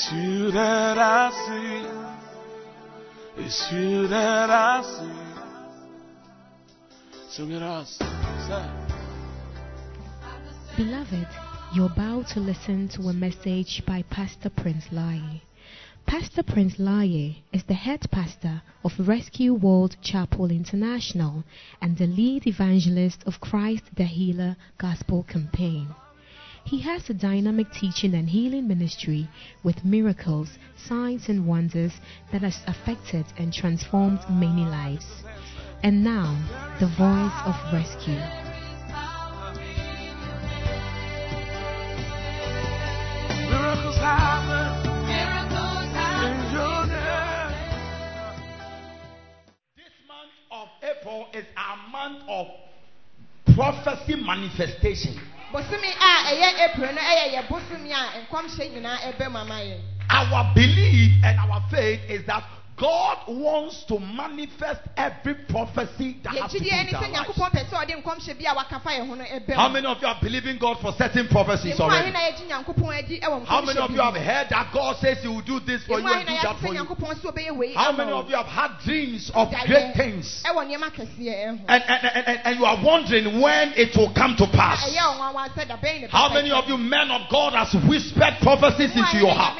it's you that I see. It's you that I see. Sing it. Beloved, you're about to listen to a message by Pastor Prince Laryea. Pastor Prince Laryea is the head pastor of Rescue World Chapel International and the lead evangelist of Christ the Healer Gospel Campaign. He has a dynamic teaching and healing ministry with miracles, signs, and wonders that has affected and transformed many lives. And now, the voice of rescue. Miracles happen in your name. This month of April is our month of prophecy manifestation. Bosome a ɛyɛ april no ɛyɛ yɛ bosome a nkɔmhyɛ nyinaa ɛbɛ mu ama yɛn. Our belief and our faith is that God wants to manifest every prophecy that has to do yɛgyidie ne with sɛ our lives. nyankopɔn pɛ sɛ ɔde nkɔmhyɛ bi a wakafa yɛn ho no ɛbɛ How many of you are believing God for certain prophecies already? na yɛgye nyankopɔn adi ɛwɔ How many of you have heard that God says He will do this for you and do that for you? nyankopɔn sɛ ɔbɛyɛ wei How many of you have had dreams of great things? ɛwɔ nneɛma kɛseɛ ɛho And, and, and, and, you are wondering when it will come to pass. ɛyɛ ɔnwanwa sɛ da bɛn ne How many of you men of God has whispered prophecies into your heart?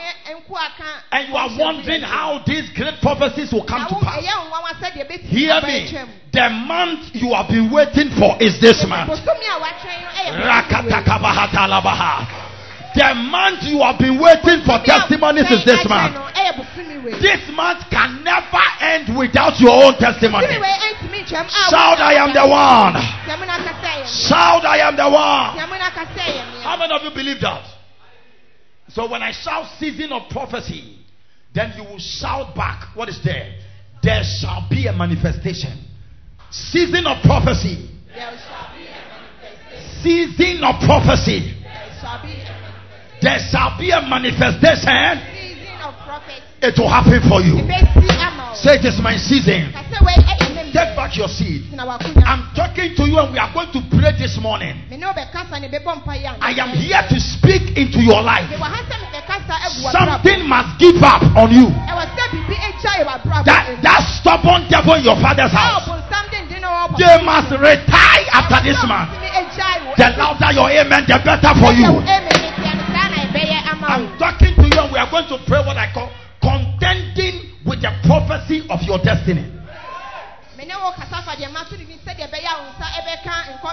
Nyame nko aka And you are wondering how these great prophecies will come to pass. ɛyɛ ɔnwanwa sɛ deɛ ɛbɛtumi Hear me. The month you have been waiting for is this month. bosome a watwɛn no ɛyɛ bosome wei. Rakatakabahatalabaha. The month you have been waiting for testimonies is this month. no ɛyɛ bosome wei. This month can never end without your own testimony. Bosome wei ɛntumi ntwam a Shout, I am the one. Tiamu na kasa yɛ mmea. Shout, I am the one. Tiamu na kasa yɛ mmea. How many of you believe that? So when I shout season of prophecy, then you will shout back. What is there? There shall be a manifestation. Season of prophecy. There shall be a manifestation. Season of prophecy. There shall be a There shall be a manifestation. season of prophecy. It will happen for you. Ebesi ama o. Say, It is my season. Kasa wei ɛyɛ ne Take back your seat. I'm talking to you, and we are going to pray this morning. Me ne wo bɛkasa ne bɛbɔ mpa yɛ I am here to speak into your life. Me wɔ ha sɛ me bɛkasa agu w'abrabɔ. Something must give up on you. Ɛwɔ sɛ biribi agya yɛ That that stubborn devil in your father's house. They must retire after this month. The louder your amen, the better for you. I'm talking to you, and we are going to pray what I call contending with the prophecy of your destiny.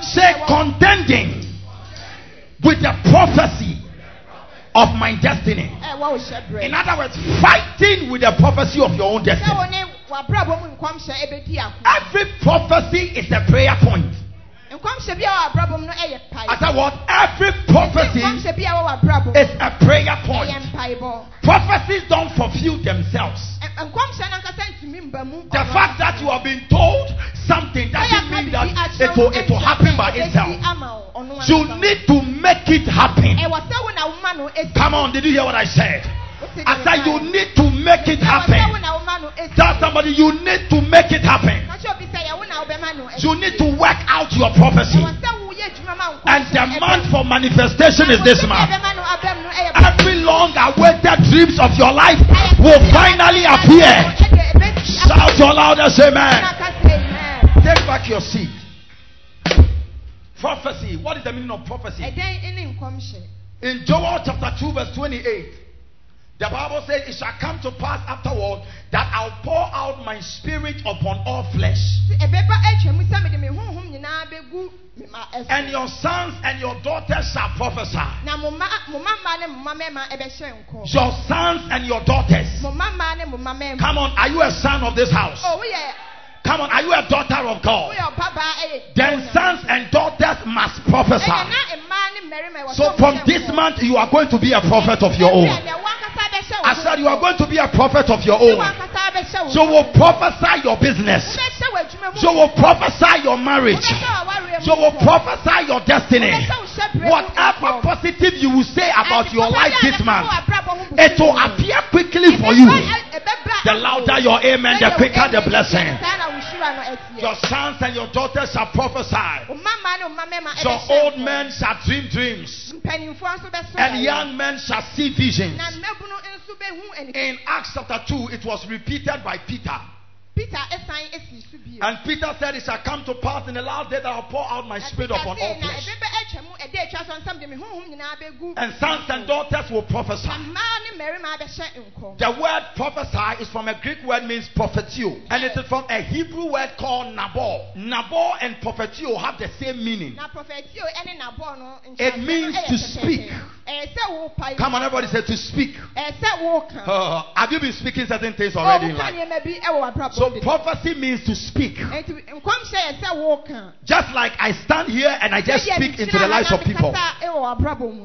Say contending with the prophecy of my destiny. In other words, fighting with the prophecy of your own destiny. Every prophecy is a prayer point. I said what? Every prophecy is a prayer point. Prophecies don't fulfill themselves. The fact that you have been told something doesn't mean that it will, it will happen by itself. You need to make it happen. Come on, did you hear what I said? I said you need to make it happen. Tell somebody you need to make it happen. You need to work out your prophecy. And the month for manifestation is this month. Long awaited dreams of your life will finally appear. Shout your loudest amen. Take back your seat. Prophecy. What is the meaning of prophecy? In Joel chapter 2, verse 28, the Bible says, It shall come to pass afterward that I'll pour out my spirit upon all flesh. And your sons and your daughters shall prophesy. Your sons and your daughters. Come on, are you a son of this house? Oh, Come on, are you a daughter of God? woyɛ ɔbabaa ɛyɛ. Then sons and daughters must prophesy. ɛyɛ na mmaa ne mmarima ɛwɔ So from this month, you are going to be a prophet of your own. Ɛyɛ deɛ wankasa bɛhyɛ wo I said you are going to be a prophet of your own. ho will prophesy your business. So will prophesy your marriage. So will prophesy your destiny. Wobɛhyɛ wo hyɛberɛ mu Whatever positive you will say about your life this month, w'abrabɔ ho busu it will appear quickly for you. Ɛbɛba- ɛbɛba The louder your amen, the quicker the blessing. Your sons and your daughters shall prophesy. Your old men shall dream dreams. And young men shall see visions. In Acts chapter 2, it was repeated by Peter. Peter And Peter said, It shall come to pass in the last day that I'll pour out my spirit upon all flesh. And sons and daughters will prophesy. The word prophesy is from a Greek word means prophetio. And it is from a Hebrew word called nabor. Nabor and prophetio have the same meaning. It means to speak. Come on, everybody say to speak. Uh, have you been speaking certain things already in life? So prophecy means to speak. Just like I stand here and I just speak into the lives of people.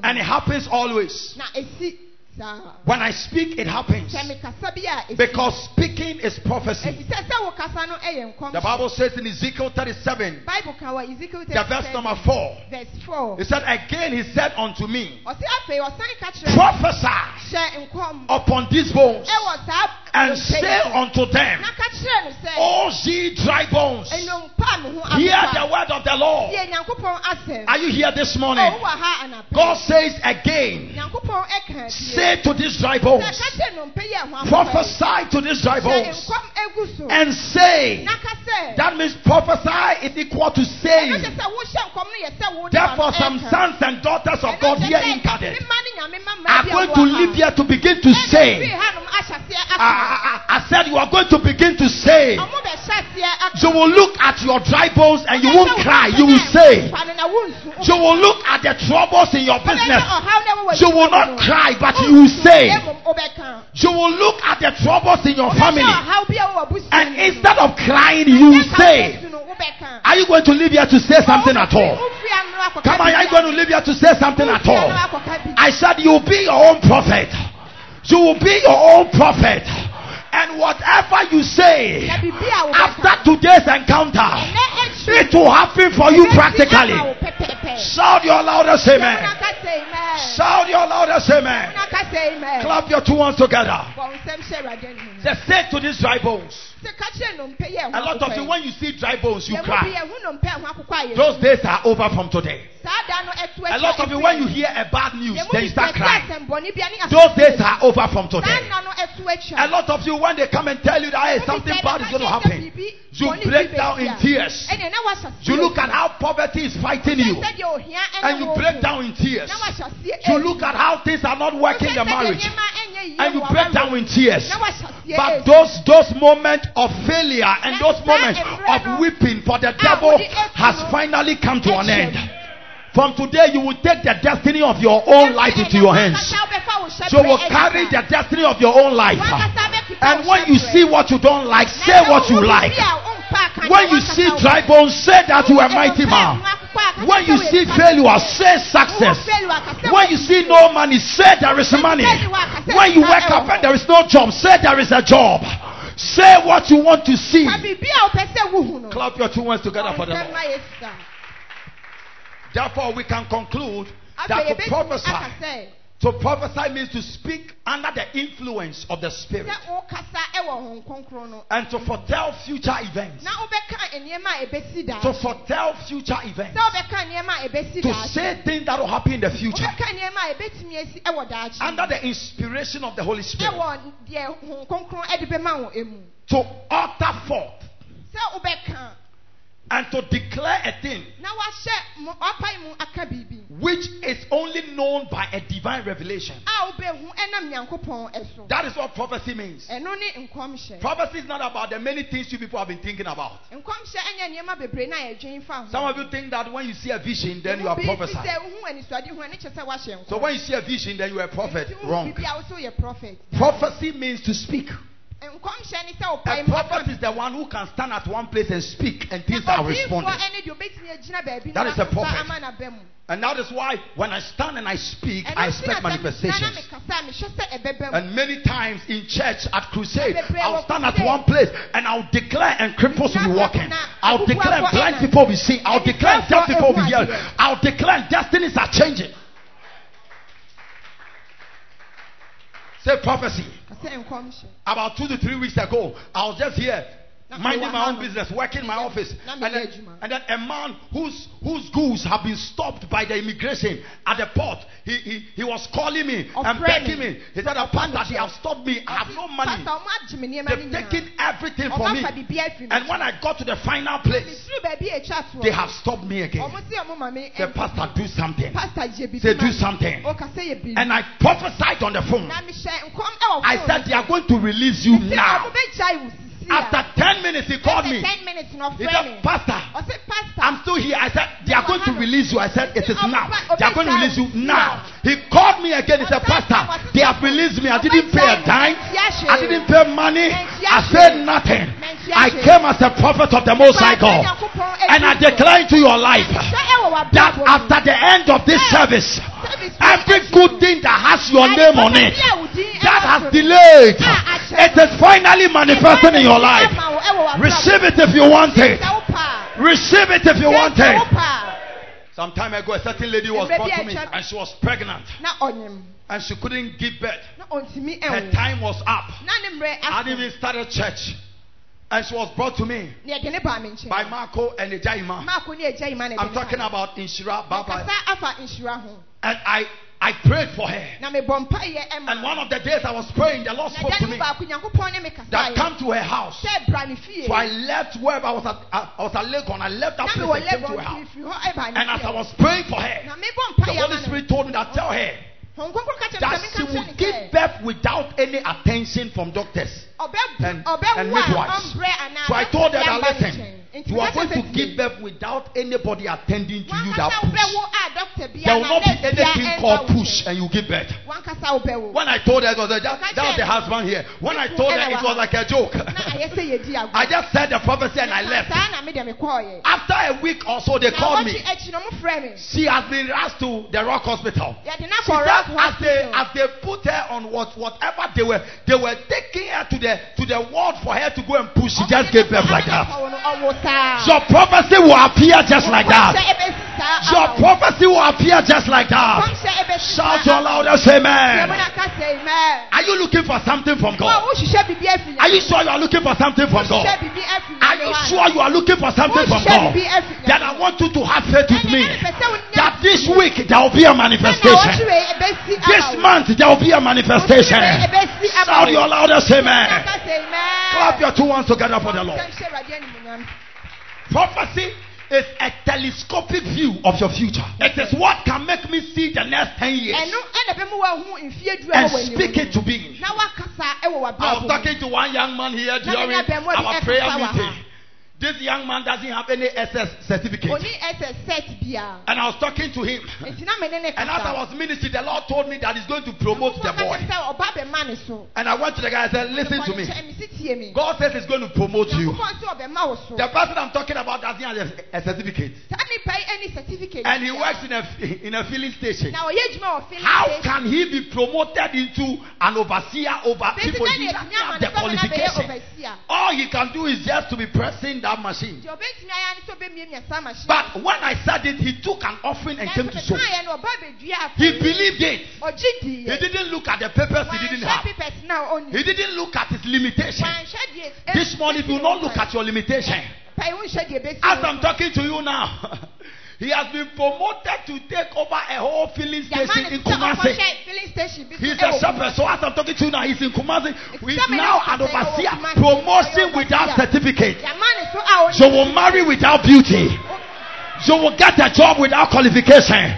And it happens always. When I speak, it happens. Because speaking is prophecy. The Bible says in Ezekiel 37, the verse number 4, verse 4, it said, Again he said unto me, Prophesy upon these bones and say unto them, All ye dry bones, hear the word of the Lord. Are you here this morning? God says again, say to these dry bones, prophesy to these dry bones, and say. That means prophesy is equal to saying. Therefore, some sons and daughters of God here in Cadet are going to live here to begin to say. I, I, ah, ah, ah, I said you are going to begin to say. You will look at your dry bones and you won't cry. You will say. You will look at the troubles in your business. You will not cry, but you will say. You will look at the troubles in your family. And instead of crying, you will say. Are you going to live here to say something at all? Come on, are you going to live here to say something at all? I said, You'll be your own prophet. You will be your own prophet. And whatever you say after today's encounter, it will happen for you practically. Shout your loudest amen. Shout your loudest amen. Clap your two hands together. Just say to these dry bones. A lot of you, when you see dry bones, you cry. Those days are over from today. A lot of you, when you hear a bad news, then you start crying. Those days are over from today. A lot of you, when they come and tell you that hey, something bad is going to happen, you break down in tears. You look at how poverty is fighting you, and you break down in tears. You look at how things are not working in your marriage, and you break down in tears. But those those moments of failure and those moments of weeping for the devil has finally come to an end. From today, you will take the destiny of your own life into your hands. So you will carry the destiny of your own life. And when you see what you don't like, say what you like. When you see dry bones, say that you are mighty man. When you see failure, say success. When you see no money, say there is money. When you wake up and there is no job, say there is a job. Say what you want to see. Clap your two hands together for the Lord. Therefore, we can conclude that to prophesy, to prophesy means to speak under the influence of the Spirit. And to foretell future events. To foretell future events. To say things that will happen in the future. Under the inspiration of the Holy Spirit. To utter forth and to declare a thing which is only known by a divine revelation. That is what prophecy means. Prophecy is not about the many things you people have been thinking about. Some of you think that when you see a vision, then you are prophesying. So when you see a vision, then you are a prophet. Wrong. Prophecy means to speak. A prophet is the one who can stand at one place and speak and things are responding. That is a prophet. And that is why when I stand and I speak, I expect manifestations. And many times in church at crusade, I'll stand at one place and I'll declare and cripples will be walking. I'll declare blind people will be seeing. I'll declare deaf people will be hearing. I'll declare destinies are changing. Say prophecy. About two to three weeks ago, I was just here minding my own business, working in my office. And then, and then a man whose whose goods have been stopped by the immigration at the port, he he, he was calling me and begging me. He said, Pastor, they have stopped me. I have no money. They've taken everything from me. And when I got to the final place, they have stopped me again. Say, Pastor, do something. Say, do something. And I prophesied on the phone. I said, they are going to release you now. After 10 minutes, he called me. 10 minutes, he was pastor. I said, Pastor, I'm still here. I said, they are going to release you. I said, it is now. They are going to release you now. He called me again. He said, Pastor, they have released me. I didn't pay a dime. I didn't pay money. I said nothing. I came as a prophet of the Most High God. And I declare to your life that after the end of this service, every good thing that has your name on it, that has delayed, it is finally manifesting in your life. Receive it if you want it. Receive it if you want it. Some time ago, a certain lady was brought to me and she was pregnant. And she couldn't give birth. Her time was up. I didn't even start a church. And she was brought to me by Marco and Ejaima. I'm talking about Inshira Baba. And I I prayed for her. And one of the days I was praying, the Lord spoke to me that come to her house. So I left wherever I was at, uh, I was at Legon. I left that place and came to her house. And as I was praying for her, the Holy Spirit told me that tell her that she will give birth without any attention from doctors and, and midwives. So I told her that listen. You are going to give birth without anybody attending to you that push. There will not be anything called push and you give birth. When I told her, that, that was the husband here. When I told her, it was like a joke. I just said the prophecy and I left. After a week or so, they called me. She has been rushed to the Rock Hospital. She said, as they, as they put her on what, whatever they were, they were taking her to the to the ward for her to go and push. She just gave birth like that. Your prophecy will appear just like that. Your prophecy will appear just like that. Shout your loudest amen. Are you looking for something from God? Are you sure you are looking for something from God? Are you sure you are looking for something from God? Then I want you to have faith with me that this week there will be a manifestation. This month there will be a manifestation. Shout your loudest amen. Clap your two hands together for the Lord. Prophecy is a telescopic view of your future. It is what can make me see the next 10 years and speak it to being. I was talking to one young man here during our prayer meeting. This young man doesn't have any SS certificate. And I was talking to him. and as I was ministering, the Lord told me that He's going to promote the boy. And I went to the guy and said, Listen to me. God says He's going to promote you. The person I'm talking about doesn't have a certificate. And he works in a, in a filling station. How can he be promoted into an overseer over people? He doesn't have the qualification. All he can do is just to be pressing that that machine. But when I said it, he took an offering and came to sow. He believed it. He didn't look at the papers he didn't have. He didn't look at his limitation. This morning, do not look at your limitation. As I'm talking to you now. He has been promoted to take over a whole filling station in Kumasi. He's a shepherd. So as I'm talking to you now, he's in Kumasi. He's now an overseer. Promotion without certificate. You will marry without beauty. You will get a job without qualification.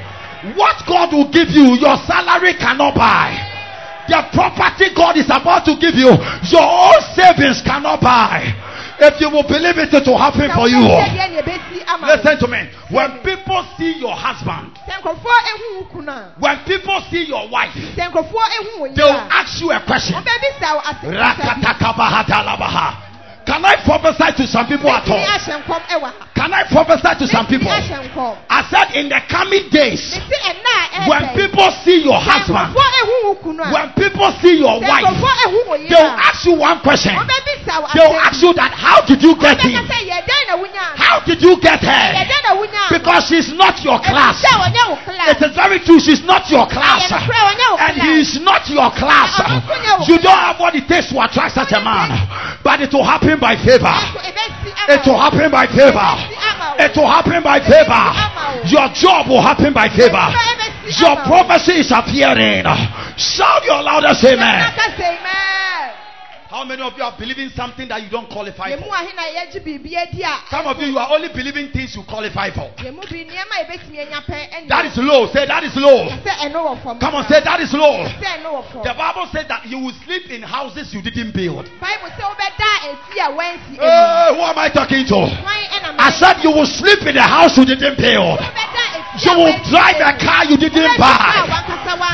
What God will give you, your salary cannot buy. The property God is about to give you, your own savings cannot buy. If you will believe it, it will happen for you. Listen to me. When people see your husband, when people see your wife, they will ask you a question. Can I prophesy to some people at all? Can I prophesy to some people? I said in the coming days, when people see your husband, when people see your wife, they will ask you one question. They will ask you that how did you get him? How did you get her? Because she's not your class. It is very true, she's not your class. And he is not your class. You don't have what it takes to attract such a man. But it will happen by favor. It will happen by favor. It will happen by favor. Your job will happen by favor. Your prophecy is appearing. Shout your loudest amen. How many of you are believing something that you don't qualify for? Some of you, you are only believing things you qualify for. That is low. Say that is low. Come on, say that is low. The Bible said that you will sleep in houses you didn't build. Hey, who am I talking to? I said you will sleep in a house you didn't build. You will drive a car you didn't buy.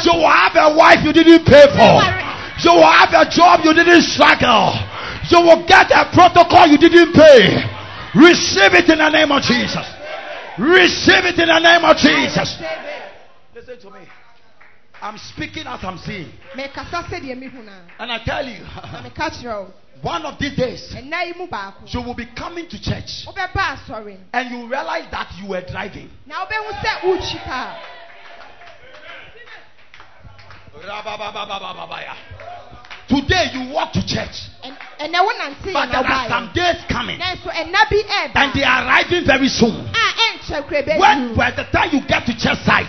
You will have a wife you didn't pay for. You will have a job you didn't struggle. You will get a protocol you didn't pay. Receive it in the name of Jesus. Receive it in the name of Jesus. Listen to me. I'm speaking as I'm seeing. And I tell you, one of these days, you will be coming to church and you realize that you were driving. Today you walk to church. but there are some days coming. And they are arriving very soon. When by the time you get to church site,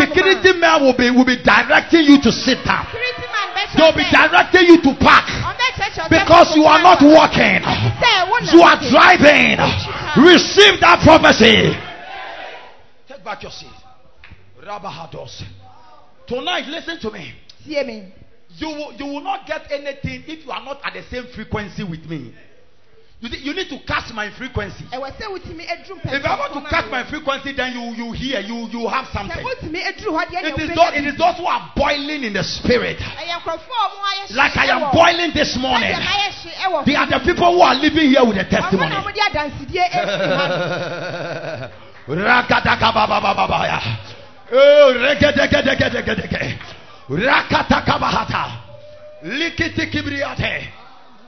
security man will be will be directing you to sit down. They'll be directing you to park. Because you are not walking. You are driving. Receive that prophecy. Take back your seat. Tonight, listen to me. You will, you will not get anything if you are not at the same frequency with me. You, you need to catch my frequency. If I want to catch my frequency, then you, you hear, you, you have something. It is, those, it is those who are boiling in the spirit. Like I am boiling this morning. They are the people who are living here with a testimony. Oh, Rakatakabahata. Likiti kibriate.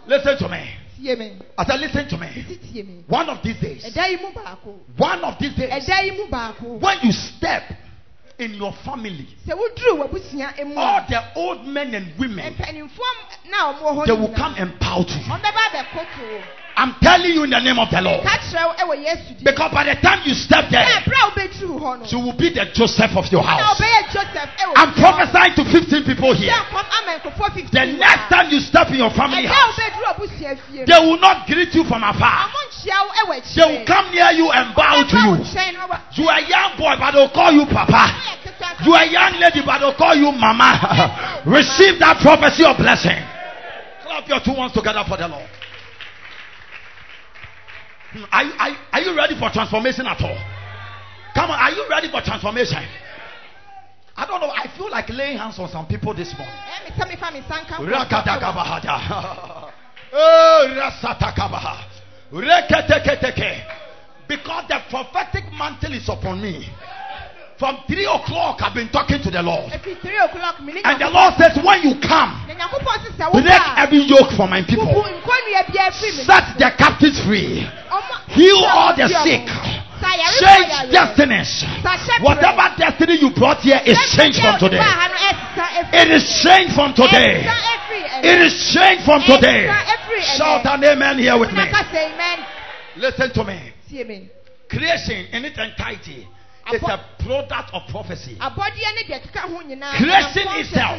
Listen to me. As I listen to me. One of these days. One of these days. When you step in your family, all the old men and women, they will come and bow to you. I'm telling you in the name of the Lord. Because by the time you step there, you will be the Joseph of your house. I'm prophesying to 15 people here. The next time you step in your family house, they will not greet you from afar. They will come near you and bow to you. You are a young boy, but they'll call you Papa. You are a young lady, but they'll call you Mama. Receive that prophecy of blessing. Clap your two hands together for the Lord. Hmm, are, are, are you ready for transformation at all? Come on, are you ready for transformation? I don't know. I feel like laying hands on some people this morning. Because the prophetic mantle is upon me. From three o'clock, I've been talking to the Lord. And the Lord says, When you come, break every yoke for my people, set the captives free, heal all the sick, change destinies. Whatever destiny you brought here is changed from today. It is changed from today. It is changed from today. Shout an amen here with me. Listen to me. Creation in its entirety is a product of prophecy. Creation itself,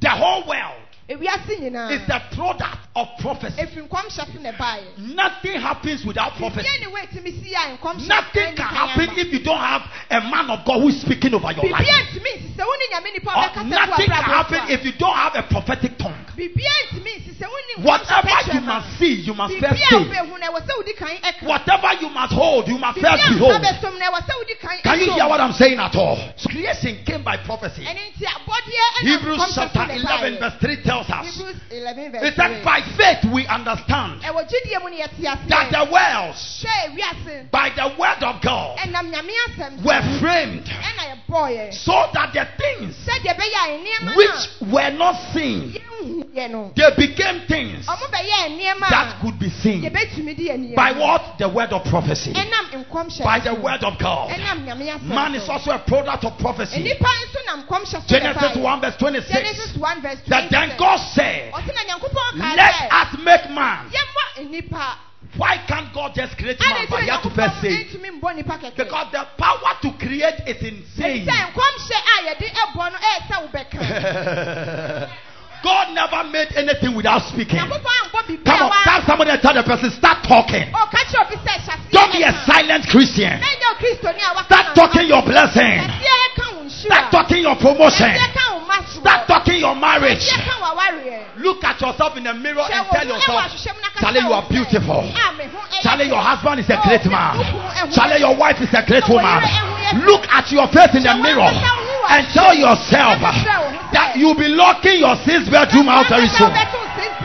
the whole world, is the product of prophecy. Nothing happens without prophecy. Nothing can happen if you don't have a man of God who is speaking over your life. Or nothing can happen if you don't have a prophetic tongue. Whatever you must see, you must first see. Whatever you must hold, you must first behold. Can you hear what I'm saying at all? So creation came by prophecy. Hebrews chapter 11, verse 3 tells us. It said, by faith we understand that the worlds, by the word of God, were framed so that the things which were not seen They became things that could be seen by what? The word of prophecy. By the word of God. Man is also a product of prophecy. Genesis 1 verse 26. That then God said, Let us make man. Why can't God just create man but he has to first say? Because the power to create is insane. God never made anything without speaking. Come on, tell somebody and tell the person, start talking. Don't be a silent Christian. Start talking your blessing. Start talking your promotion. Start talking your marriage. Look at yourself in the mirror and tell yourself, Charlie, you are beautiful. Charlie, your husband is a great man. Charlie, your wife is a great woman. Look at your face in the mirror and tell yourself that you'll be locking your six bedroom house very soon.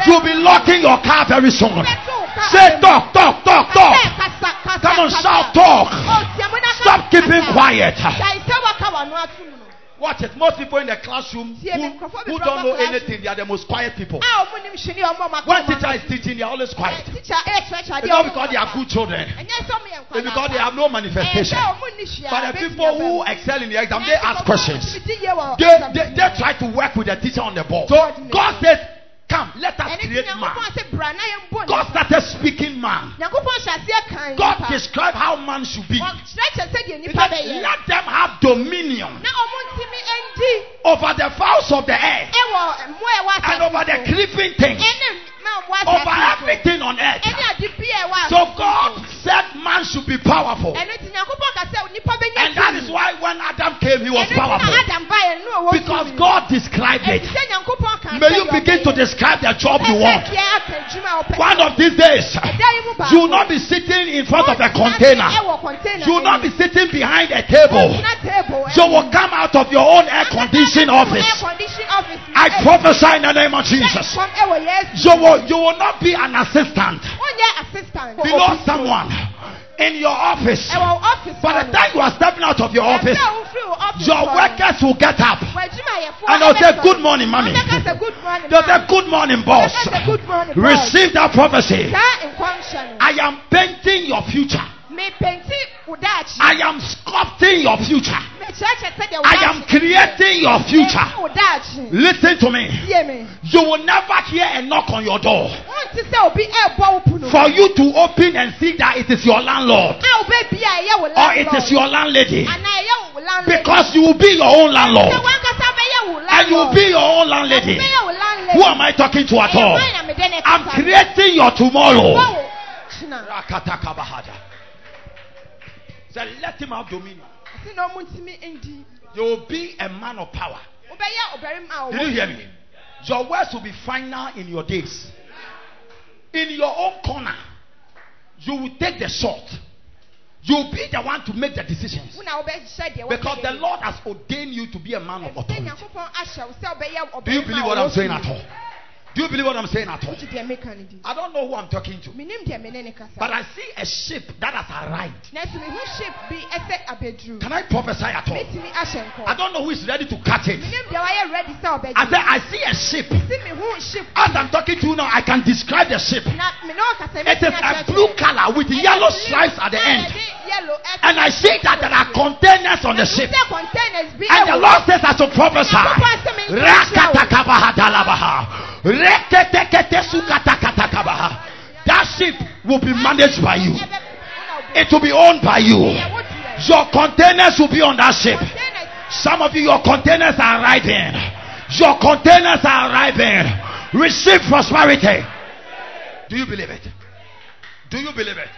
You'll be locking your car very soon. Say talk, talk, talk, talk. Come on, shout talk. Stop keeping quiet. Watch it. Most people in the classroom who, who don't know anything, they are the most quiet people. When teacher is teaching, they are always quiet. It's not because they are good children. It's because they have no manifestation. But the people who excel in the exam, they ask questions. They, they, they try to work with the teacher on the board. So God says, Come, let us create man. God started speaking man. God described how man should be. let them have dominion over the fowls of the air and over the creeping things over everything on earth. So God said man should be powerful. And that is why when Adam came, he was powerful. Because God described it. May you begin to describe the job you want. One of these days, you will not be sitting in front of a container. You will not be sitting behind a table. You will come out of your own air conditioning office. I prophesy in the name of Jesus. You will you will not be an assistant below someone in your office. By the time you are stepping out of your office, your workers will get up and they'll say, Good morning, mommy. They'll say, Good morning, boss. Receive that prophecy. I am painting your future. I am sculpting your future. I am creating your future. Listen to me. You will never hear a knock on your door. For you to open and see that it is your landlord or it is your landlady. Because you will be your own landlord. And you will be your own landlady. Who am I talking to at all? I'm creating your tomorrow. So let him have dominion. You will be a man of power. Did you hear me? Your words will be final in your days. In your own corner, you will take the shot. You'll be the one to make the decisions. Because the Lord has ordained you to be a man of authority. Do you believe what I'm saying at all? Do you believe what I'm saying at all? I don't know who I'm talking to. But I see a ship that has arrived. Can I prophesy at all? I don't know who is ready to catch it. I said, I see a ship. As I'm talking to you now, I can describe the ship. It is a blue color with yellow stripes at the end. And I see that there are containers on the ship. And the Lord says, I should prophesy. That ship will be managed by you. It will be owned by you. Your containers will be on that ship. Some of you, your containers are arriving. Your containers are arriving. Receive prosperity. Do you believe it? Do you believe it?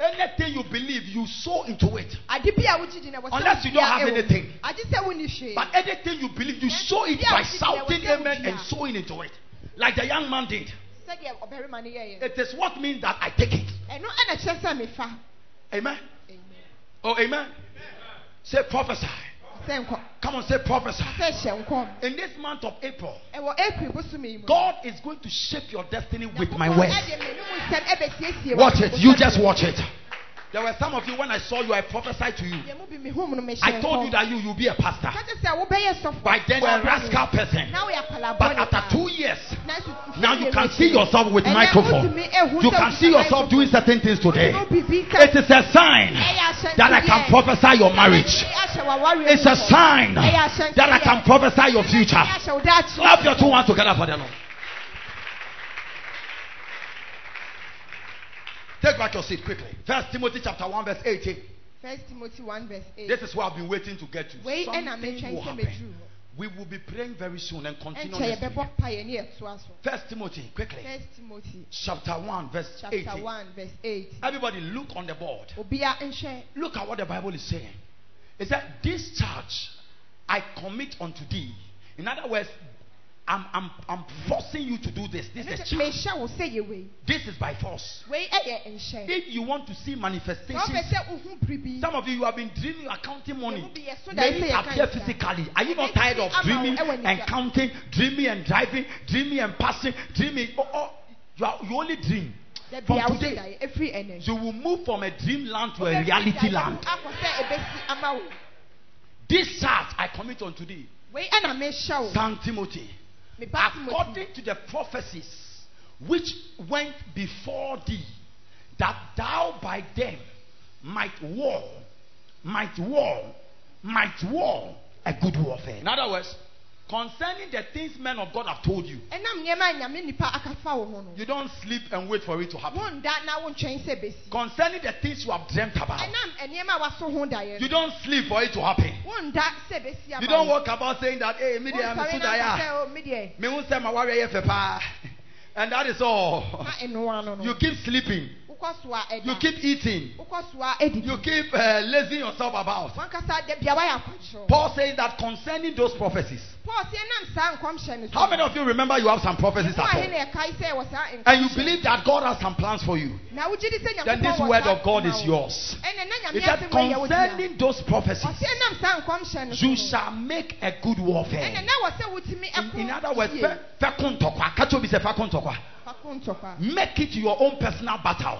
Anything you believe, you sow into it. Unless you don't have anything. But anything you believe, you sow it by shouting amen and sowing into it. Like the young man did. It is what means that I take it. Amen. Amen. Oh, amen. Say prophesy. Come on, say prophesy. In this month of April, God is going to shape your destiny with my word. Watch it. You just watch it. There were some of you when I saw you, I prophesied to you. I told you that you will be a pastor. By then, you're a rascal person. But after two years, now you can see yourself with microphone. You can see yourself doing certain things today. It is a sign that I can prophesy your marriage. It's a sign that I can prophesy your future. Clap your two hands together for the Lord. Take back your seat quickly. First Timothy chapter 1, verse 18. First Timothy 1 verse 8. This is what I've been waiting to get to. Something will happen. We will be praying very soon and continue week. First Timothy, quickly. First Timothy Chapter 1, verse chapter 18. 1 verse 8. Everybody look on the board. Look at what the Bible is saying. It said, This charge I commit unto thee. In other words, I'm, I'm, I'm forcing you to do this. This is a charge. mehyɛ wo sɛ yɛ wei This is by force. wei ɛyɛ nhyɛ If you want to see manifestations, biribi some of you, you have been dreaming, you are counting money. Ɛmu bi yɛ so da May sɛ it appear physically. Are you not tired of dreaming and counting, dreaming and driving, dreaming and passing, dreaming? Oh, oh, you, are, you only dream. From today, You will move from a dreamland to a reality land. akɔ sɛ ɛbɛsi ama wo This charge I commit unto thee, wei ɛna mehyɛ wo Saint timothy according to the prophecies which went before thee, that thou by them might war, might war, might war a good warfare. In other words, concerning the things men of God have told you, ɛnam nneɛma a nyame nipa akafa wo ho no you don't sleep and wait for it to happen. wonda na wontwɛn sɛ bɛsi Concerning the things you have dreamt about, ɛnam nneɛma a waso ho daeɛ you don't sleep for it to happen. wonda sɛ bɛsi ama You don't walk about saying that, hey, me dear, I'm Wonsɔre so na tired. ka sɛ, "Oh, me deɛ Me won't say my warrior yɛ fɛ. And that is all. na ɛnoa no no You keep sleeping. Wokɔ so a You keep eating. wokɔ so a ɛdidi You keep uh, lazing yourself about. wankasa da bia wayɛ akɔkyerɛw Paul says that concerning those prophecies. paul sɛ ɛnam saa nkɔmhyɛ no so How many of you remember you have some prophecies at all? na ɛkae sɛ wɔ saa And you believe that God has some plans for you. na wogye di sɛ Then this word of God is yours. It nyame said asɛm wɔ yɛ wo dea. concerning those prophecies, ɔsɛ ɛnam saa nkɔmhyɛ no so you shall make a good warfare. na wɔ sɛ wotumi ɛko In, in other words, yie. fe- feko ntɔkwa. Catch obi sɛ feko ntɔkwa. Fako ntɔkwa. Make it your own personal battle.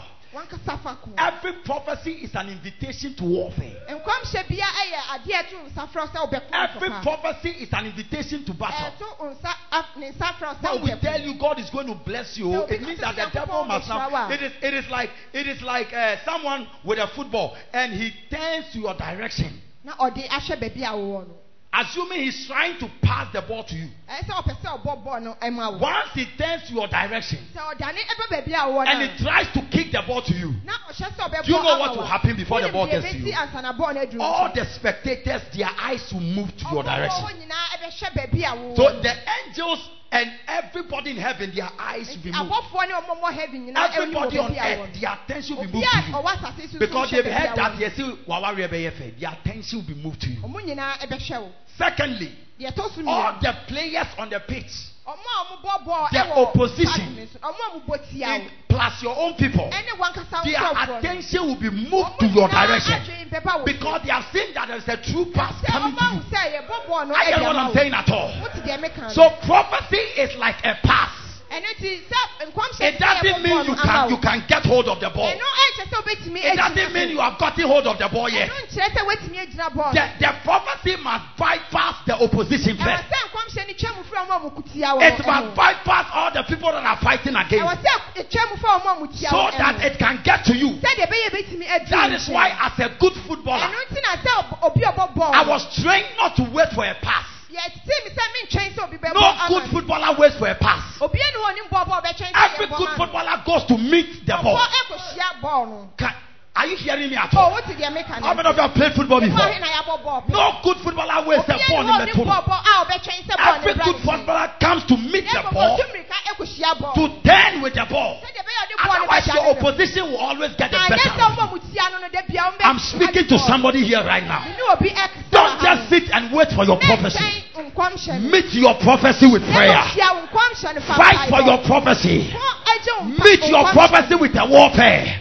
Every prophecy is an invitation to warfare. nkɔmhyɛ bia ɛyɛ adeɛ ɛto nsa frɛ sɛ wobɛko Every prophecy is an invitation to battle. ɛto nsa af- ne nsa frɛ sɛ When we tell you God is going to bless you, it means that the devil must now. bɛhyira wo a. It is, it is like it is like uh, someone with a football and he turns to your direction, na ɔde ahwɛ baabi a wowɔ no assuming he's trying to pass the ball to you. ɛyɛ sɛ ɔpɛ sɛ ɔbɔ bɔɔl no ɛma wo Once he turns to your direction. Sɛ ɔdane ɛbɛ baabi a wowɔ and he tries to kick the ball to you, na ɔhyɛ sɛ ɔbɛbɔ Do you know what will happen before the ball gets to you? ansa na bɔɔl no aduru all the spectators, their eyes will move to your direction. nyinaa ɛbɛhwɛ baabi a wowɔ So the angels and everybody in heaven, their eyes will be Nti moved. abɔfoɔ ne ɔmɔmɔ heaven nyinaa ɛwɔ Everybody on baabi a wɔ earth, their attention will be no. moved Obiara to a you. ɔwɔ asase so so Because hwɛ they've baabi heard a that wɔ they see Wawari Ebeyefe. Their attention will be moved to you. no. ɔmo nyinaa ɛbɛhwɛ wo Secondly, deɛ ɛtɔ so all mmienu the players on the pitch, ɔmo a ɔmo bɔ bɔɔl The opposition. stadium no so, ɔmo a ɔmo bɔ tia in- plus your own people, their attention will be moved to your direction. adwene bɛba wo Because they have seen that there's a true sɛ coming to you. sɛ yɛbɔ bɔɔl no I get what I'm saying at all. Wote deɛ meka no. So prophecy is like a pass. Ɛno nti sɛ nkɔmhyɛ It doesn't mean you can you can get hold of the ball. ɛno ɛnkyɛ sɛ wobɛtumi It doesn't mean you have gotten hold of the ball yet. ɛno nkyerɛ sɛ woatumi agyina bɔɔl The, the prophecy must bypass the opposition first. sɛ nkɔmhyɛ no twa mu firi ɔmo a ɔmo kutia wɔ It must bypass all the people that are fighting against sɛ ɛtwa mu firi ɔmo a ɔmo tia so that it can get to you. sɛdeɛ ɛbɛyɛ bɛtumi adu That is why, as a good footballer, ɛno nti na sɛ ob- obi a ɔbɔ bɔɔl I was trained not to wait for a pass. No good footballer waits for a pass. Every good footballer goes to meet the ball. Can, are you hearing me at all? deɛ meka How many of you have played football before? Ɛhɔ he na yɛabɔ bɔɔl pɛ. No good footballer waits a ball in the nim tournament. bɔ bɔɔl a ɔbɛtwɛn sɛ bɔɔl Every good footballer comes to meet the ball, Ɛkɔkɔ tu mirika ɛkɔhyia bɔɔl to turn with the ball. sɛdeɛ ɛbɛyɛ ɔde bɔɔl no Otherwise, your opposition will always get the better. ɛnyɛ sɛ of ɔmo a you. mo tia no no da bia ɔmo bɛ- I'm speaking to somebody here right now. Me ne obi ɛkasa Don't just sit and wait for your prophecy. Mɛnkyɛn nkɔmhyɛ no. Meet your prophecy with prayer. Ɛkɔhyia wo nkɔmhyɛ no fa Fight for your prophecy. Kɔ agye wo mpa- Meet your prophecy with a warfare.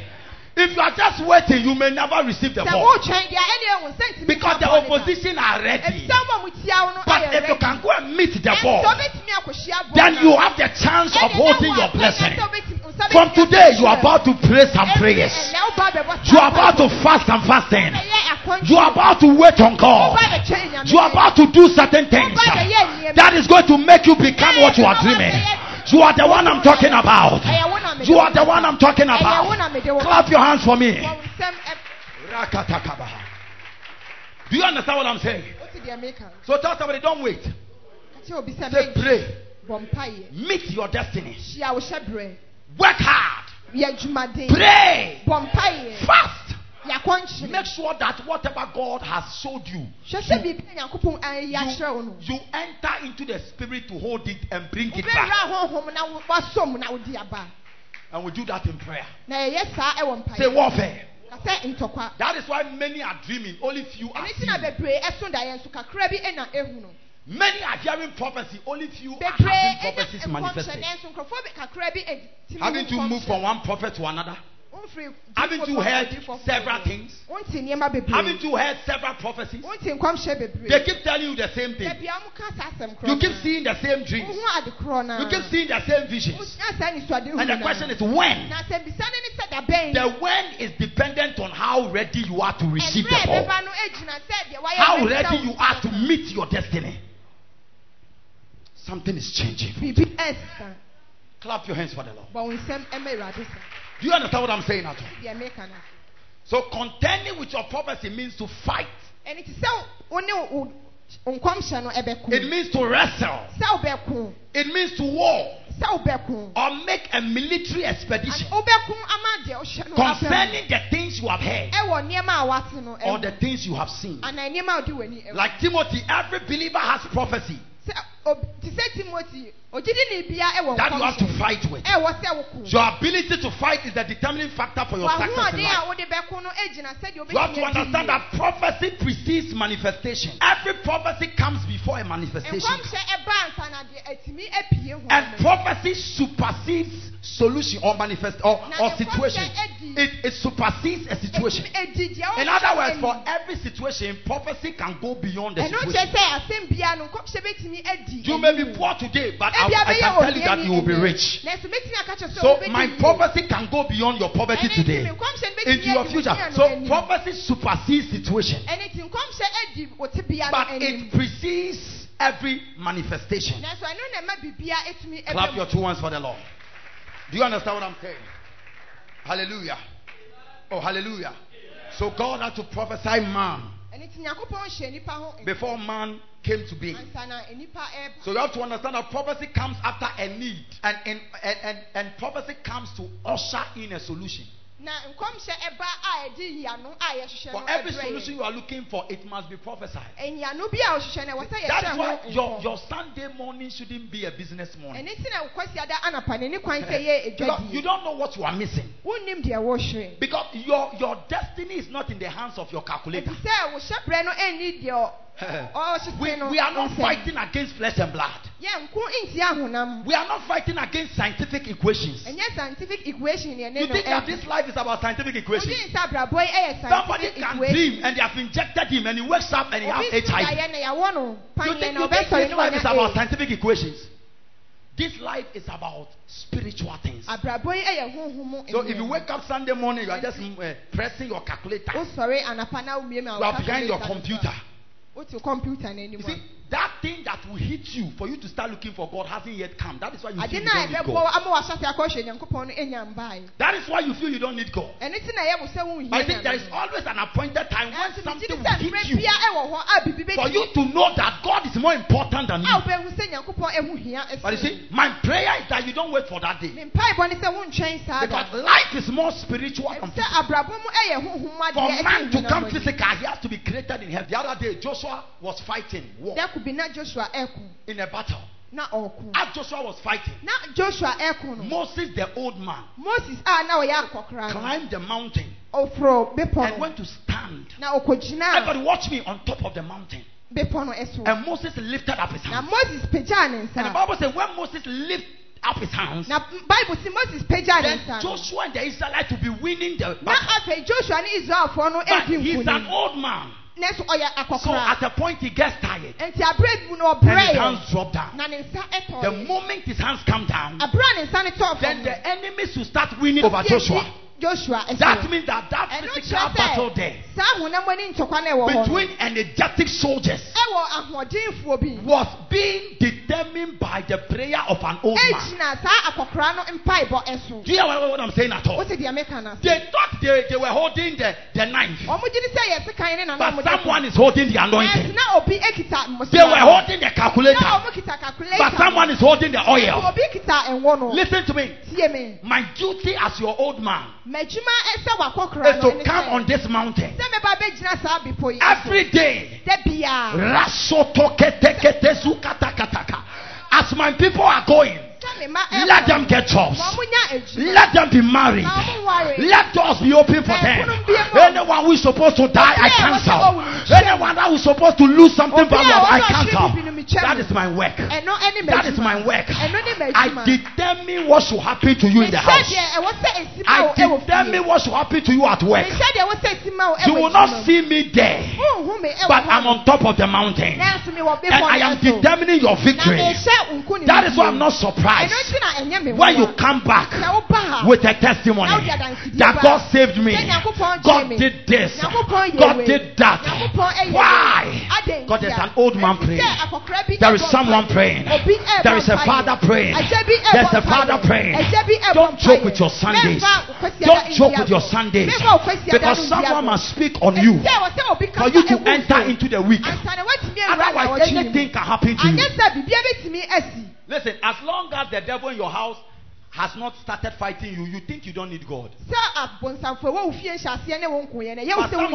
If you are just waiting, you may never receive the ball. wotwɛn deɛ ɛne ɛhu sɛ ntimi Because the bɔɔl no da. opposition are ready. Ɛfisɛ wo a mo tia But if you can go and meet the ball, wobɛtumi akɔhyia bɔɔl then you have the chance of holding your blessing. ɛnyɛ sɛ wobɛtumi- nsa From today, you are about to pray some prayers. You are about to fast and fasting. You are about to wait on God. You are about to do certain things that is going to make you become what you are dreaming. You are the one I'm talking about. You are the one I'm talking about. Clap your hands for me. Do you understand what I'm saying? So tell somebody, don't wait. Say pray. Meet your destiny. Work hard. Pray. Fast. Make sure that whatever God has showed you, you, you enter into the spirit to hold it and bring it back. And we do that in prayer. Say warfare. That is why many are dreaming, only few are seeing. Many are hearing prophecy, only few are having prophecies manifested. Having to move from one prophet to another. Haven't you heard several things? Haven't you heard several prophecies? They keep telling you the same thing. You keep seeing the same dreams. You keep seeing the same visions. And the question is when? The when is dependent on how ready you are to receive the call. How ready you are to meet your destiny. Something is changing. Clap your hands for the Lord. Do you understand what I'm saying at all? So contending with your prophecy means to fight. It means to wrestle. It means to war. Or make a military expedition concerning the things you have heard or the things you have seen. Like Timothy, every believer has prophecy that you have to fight with. Your ability to fight is the determining factor for your success in life. You have to understand that prophecy precedes manifestation. Every prophecy comes before a manifestation. And prophecy supersedes solution or manifest or, or situation. It, it supersedes a situation. In other words, for every situation, prophecy can go beyond the situation. You may be poor today, but I, I can tell you that you will be rich. So my prophecy can go beyond your poverty today into your future. So prophecy supersedes situation, but it precedes every manifestation. Clap your two hands for the Lord. Do you understand what I'm saying? Hallelujah. Oh, hallelujah. So God had to prophesy man before man came to be. So you have to understand that prophecy comes after a need, and, and, and, and prophecy comes to usher in a solution. For every solution you are looking for, it must be prophesied. That's why your, your Sunday morning shouldn't be a business morning. Eh, because you don't know what you are missing. Because your, your destiny is not in the hands of your calculator. we, we are not fighting against flesh and blood. We are not fighting against scientific equations. Scientific equation You think that this life is about scientific equations? Somebody can dream and they have injected him and he wakes up and he has HIV. You think, you think this life is about scientific equations? This life is about spiritual things. So if you wake up Sunday morning, you are just uh, pressing your calculator. You are behind your computer. What's your computer You see, that thing that will hit you for you to start looking for God hasn't yet come. That is why you feel you don't need God. That is why you feel you don't need God. I think there is always an appointed time when something will hit you for you to know that God is more important than you. But you see, my prayer is that you don't wait for that day. Because life is more spiritual than physical. For man to come physical, he has to be created in heaven. The other day, Joshua was fighting war in a battle. As Joshua was fighting, Joshua Moses, the old man, Moses climbed the mountain and went to stand. Everybody, watch me on top of the mountain. And Moses lifted up his hands. And the Bible says, when Moses lifted up his hands. Now Bible see Moses then Joshua and the Israelites will be winning the battle. But he's an old man. So at a point he gets tired. And his hands drop down. The moment his hands come down, then the enemies will start winning over Joshua. Joshua That means that that physical battle there between energetic soldiers was being determined by the prayer of an old man. Do you hear what I'm saying at all? They thought they, they were holding the, the knife, but someone is holding the anointing. They were holding the calculator, but someone is holding the oil. Listen to me. My duty as your old man is to come on this mountain. Every day. As my people are going, let them get jobs. Let them be married. Let doors be open for them. Anyone who is supposed to die, I cancel. Anyone that is supposed to lose something valuable, I cancel. That is my work. That is my work. I determine what should happen to you in the house. I determine what should happen to you at work. You will not see me there, but I'm on top of the mountain. And I am determining your victory. That is why I'm not surprised when you come back with a testimony that God saved me, God did this, God did that. Why? God there's an old man praying. There is someone praying. There is a father praying. There's a father praying. Don't joke with your Sundays. Don't joke with your Sundays. Because someone must speak on you for you to enter into the week. Otherwise, anything can happen to you. Listen, as long as the devil in your house has not started fighting you, you think you don't need God. But some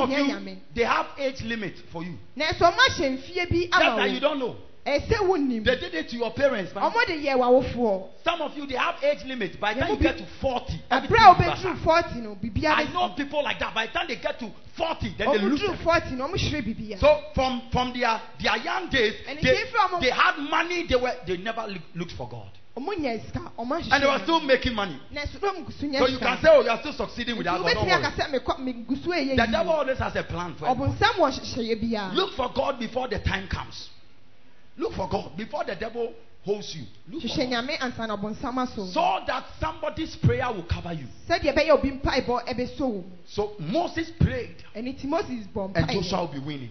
of you, they have age limit for you. Just that you don't know. They did it to your parents. Man. Some of you, they have age limit. By the time you get to 40, I know people like that. By the time they get to 40, then they lose everything. So from, from their, their young days, they, they had money. They, were, they never looked for God. And they were still making money. So you can say, oh, you are still succeeding without God. The devil always has a plan for everyone. Look for God before the time comes. Look for God before the devil holds you. Look for God. So that somebody's prayer will cover you. So Moses prayed. And Joshua will be winning.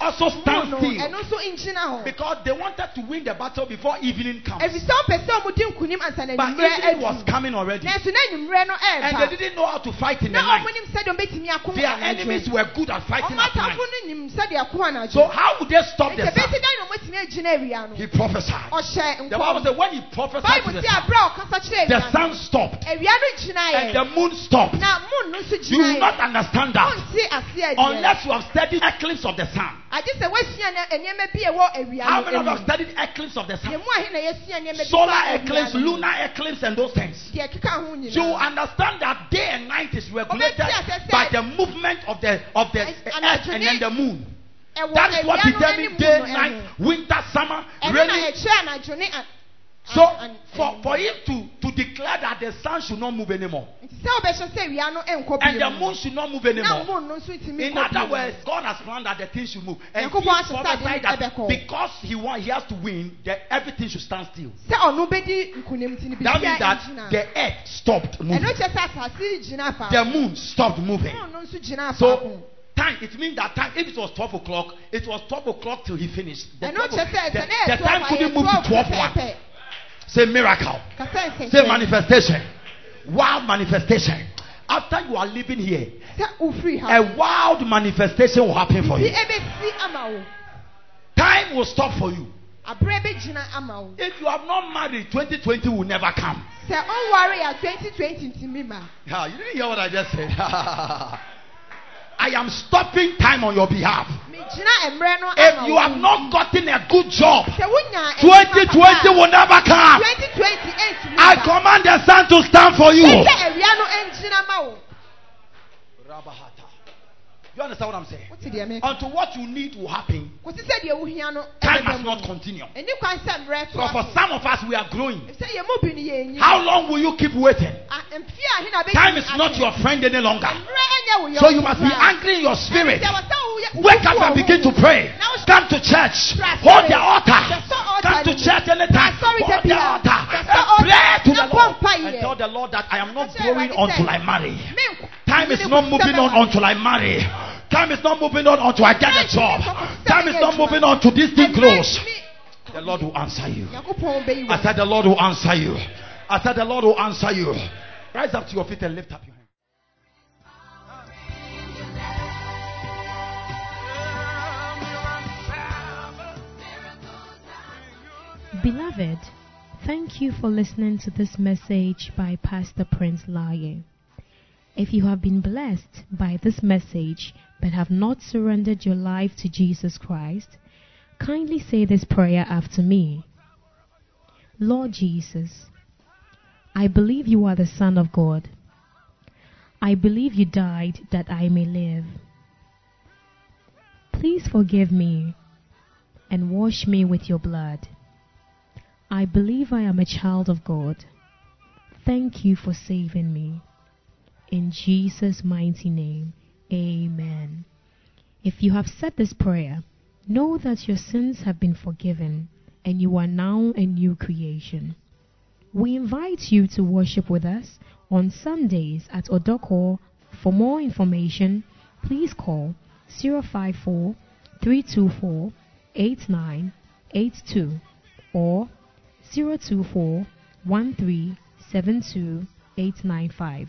also stand still. Because they wanted to win the battle before evening comes. But evening was coming already. And they didn't know how to fight in the night. Their enemies were good at fighting at night. So how would they stop the sun? He prophesied. The Bible said when he prophesied to the sun, the sun stopped. And the moon stopped. You will not understand that unless you have studied eclipse of the sun. How many of you have studied eclipse of the sun? Solar eclipse, lunar eclipse, and those things. You understand that day and night is regulated by the movement of the of the earth and then the moon. That is what determines day, night, winter, summer, rainy. So for, for him to, to declare that the sun should not move anymore. And the moon should not move anymore. In other words, God has planned that the things should move. And he prophesied that because he want, he has to win, that everything should stand still. That means that the earth stopped moving. The moon stopped moving. So time, it means that time, if it was 12 o'clock, it was 12 o'clock till he finished. The, 12, the, the time couldn't move to 12 1. Say miracle. Say manifestation. Wild manifestation. After you are living here, a wild manifestation will happen for you. Time will stop for you. If you have not married, 2020 will never come. Yeah, you didn't hear what I just said. I am stopping time on your behalf. If you have not gotten a good job, 2020 will never come. I command the sun to stand for you. You understand what I'm saying? Until what you need will happen, time must not continue. Because for some of us, we are growing. How long will you keep waiting? Time is not your friend any longer. So you must be angry in your spirit. Wake up and begin to pray. Come to church. Hold the altar. Come to church anytime. Hold the altar. And pray to the Lord. And tell the Lord that I am not growing until I marry. Time is not moving on until I marry. Time is not moving on until I get a job. Time is not moving on to this thing close. The Lord will answer you. I said the Lord will answer you. I said the Lord will answer you. Rise up to your feet and lift up your hands. Beloved, thank you for listening to this message by Pastor Prince Laryea. If you have been blessed by this message but have not surrendered your life to Jesus Christ, kindly say this prayer after me. Lord Jesus, I believe you are the Son of God. I believe you died that I may live. Please forgive me and wash me with your blood. I believe I am a child of God. Thank you for saving me. In Jesus' mighty name, amen. If you have said this prayer, know that your sins have been forgiven and you are now a new creation. We invite you to worship with us on Sundays at Odorkor. For more information, please call 054 324 8982 or 024 1372 895.